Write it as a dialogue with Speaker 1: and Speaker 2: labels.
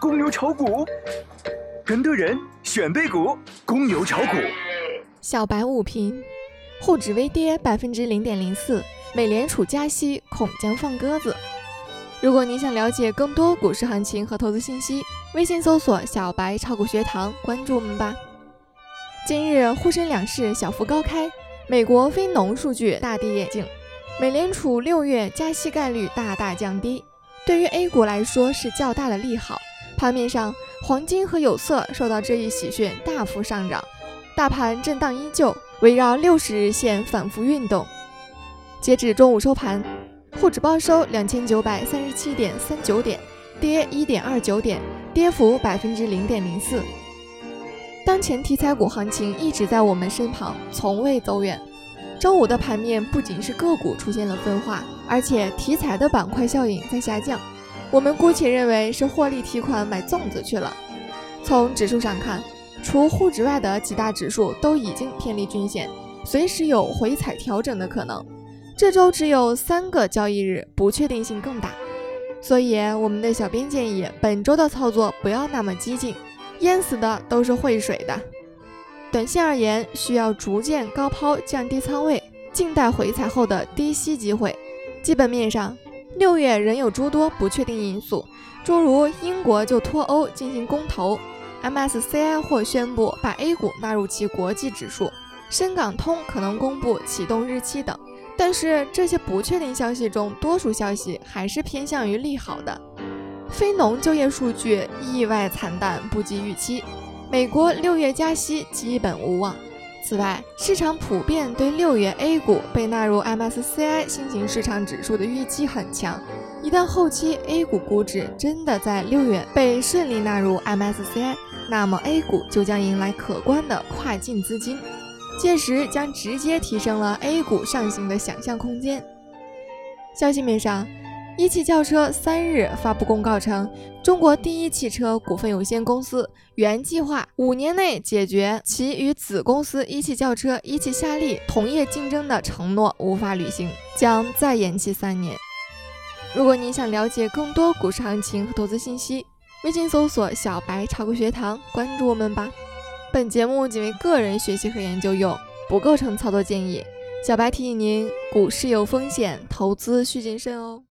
Speaker 1: 公牛炒股，跟对人选对股，公牛炒股。
Speaker 2: 小白午评：沪指微跌百分之零点零四，美联储加息恐将放鸽子。如果你想了解更多股市行情和投资信息，微信搜索“小白炒股学堂”，关注我们吧。今日沪深两市小幅高开，美国非农数据大跌眼镜，美联储六月加息概率大大降低，对于 A 股来说是较大的利好。盘面上，黄金和有色受到这一喜讯大幅上涨，大盘震荡依旧，围绕六十日线反复运动。截止中午收盘，沪指报收两千九百三十七点三九点，跌一点二九点，跌幅百分之零点零四。当前题材股行情一直在我们身旁，从未走远。周五的盘面不仅是个股出现了分化，而且题材的板块效应在下降。我们姑且认为是获利提款买粽子去了。从指数上看，除沪指外的几大指数都已经偏离均线，随时有回踩调整的可能。这周只有三个交易日，不确定性更大，所以我们的小编建议本周的操作不要那么激进。淹死的都是会水的。短线而言，需要逐渐高抛，降低仓位，静待回踩后的低吸机会。基本面上，六月仍有诸多不确定因素，诸如英国就脱欧进行公投，MSCI 或宣布把 A 股纳入其国际指数，深港通可能公布启动日期等。但是这些不确定消息中，多数消息还是偏向于利好的。非农就业数据意外惨淡，不及预期。美国六月加息基本无望。此外，市场普遍对六月 A 股被纳入 MSCI 新型市场指数的预期很强。一旦后期 A 股估值真的在六月被顺利纳入 MSCI，那么 A 股就将迎来可观的跨境资金，届时将直接提升了 A 股上行的想象空间。消息面上。一汽轿车三日发布公告称，中国第一汽车股份有限公司原计划五年内解决其与子公司一汽轿车、一汽夏利同业竞争的承诺无法履行，将再延期三年。如果你想了解更多股市行情和投资信息，微信搜索“小白炒股学堂”，关注我们吧。本节目仅为个人学习和研究用，不构成操作建议。小白提醒您，股市有风险，投资需谨慎哦。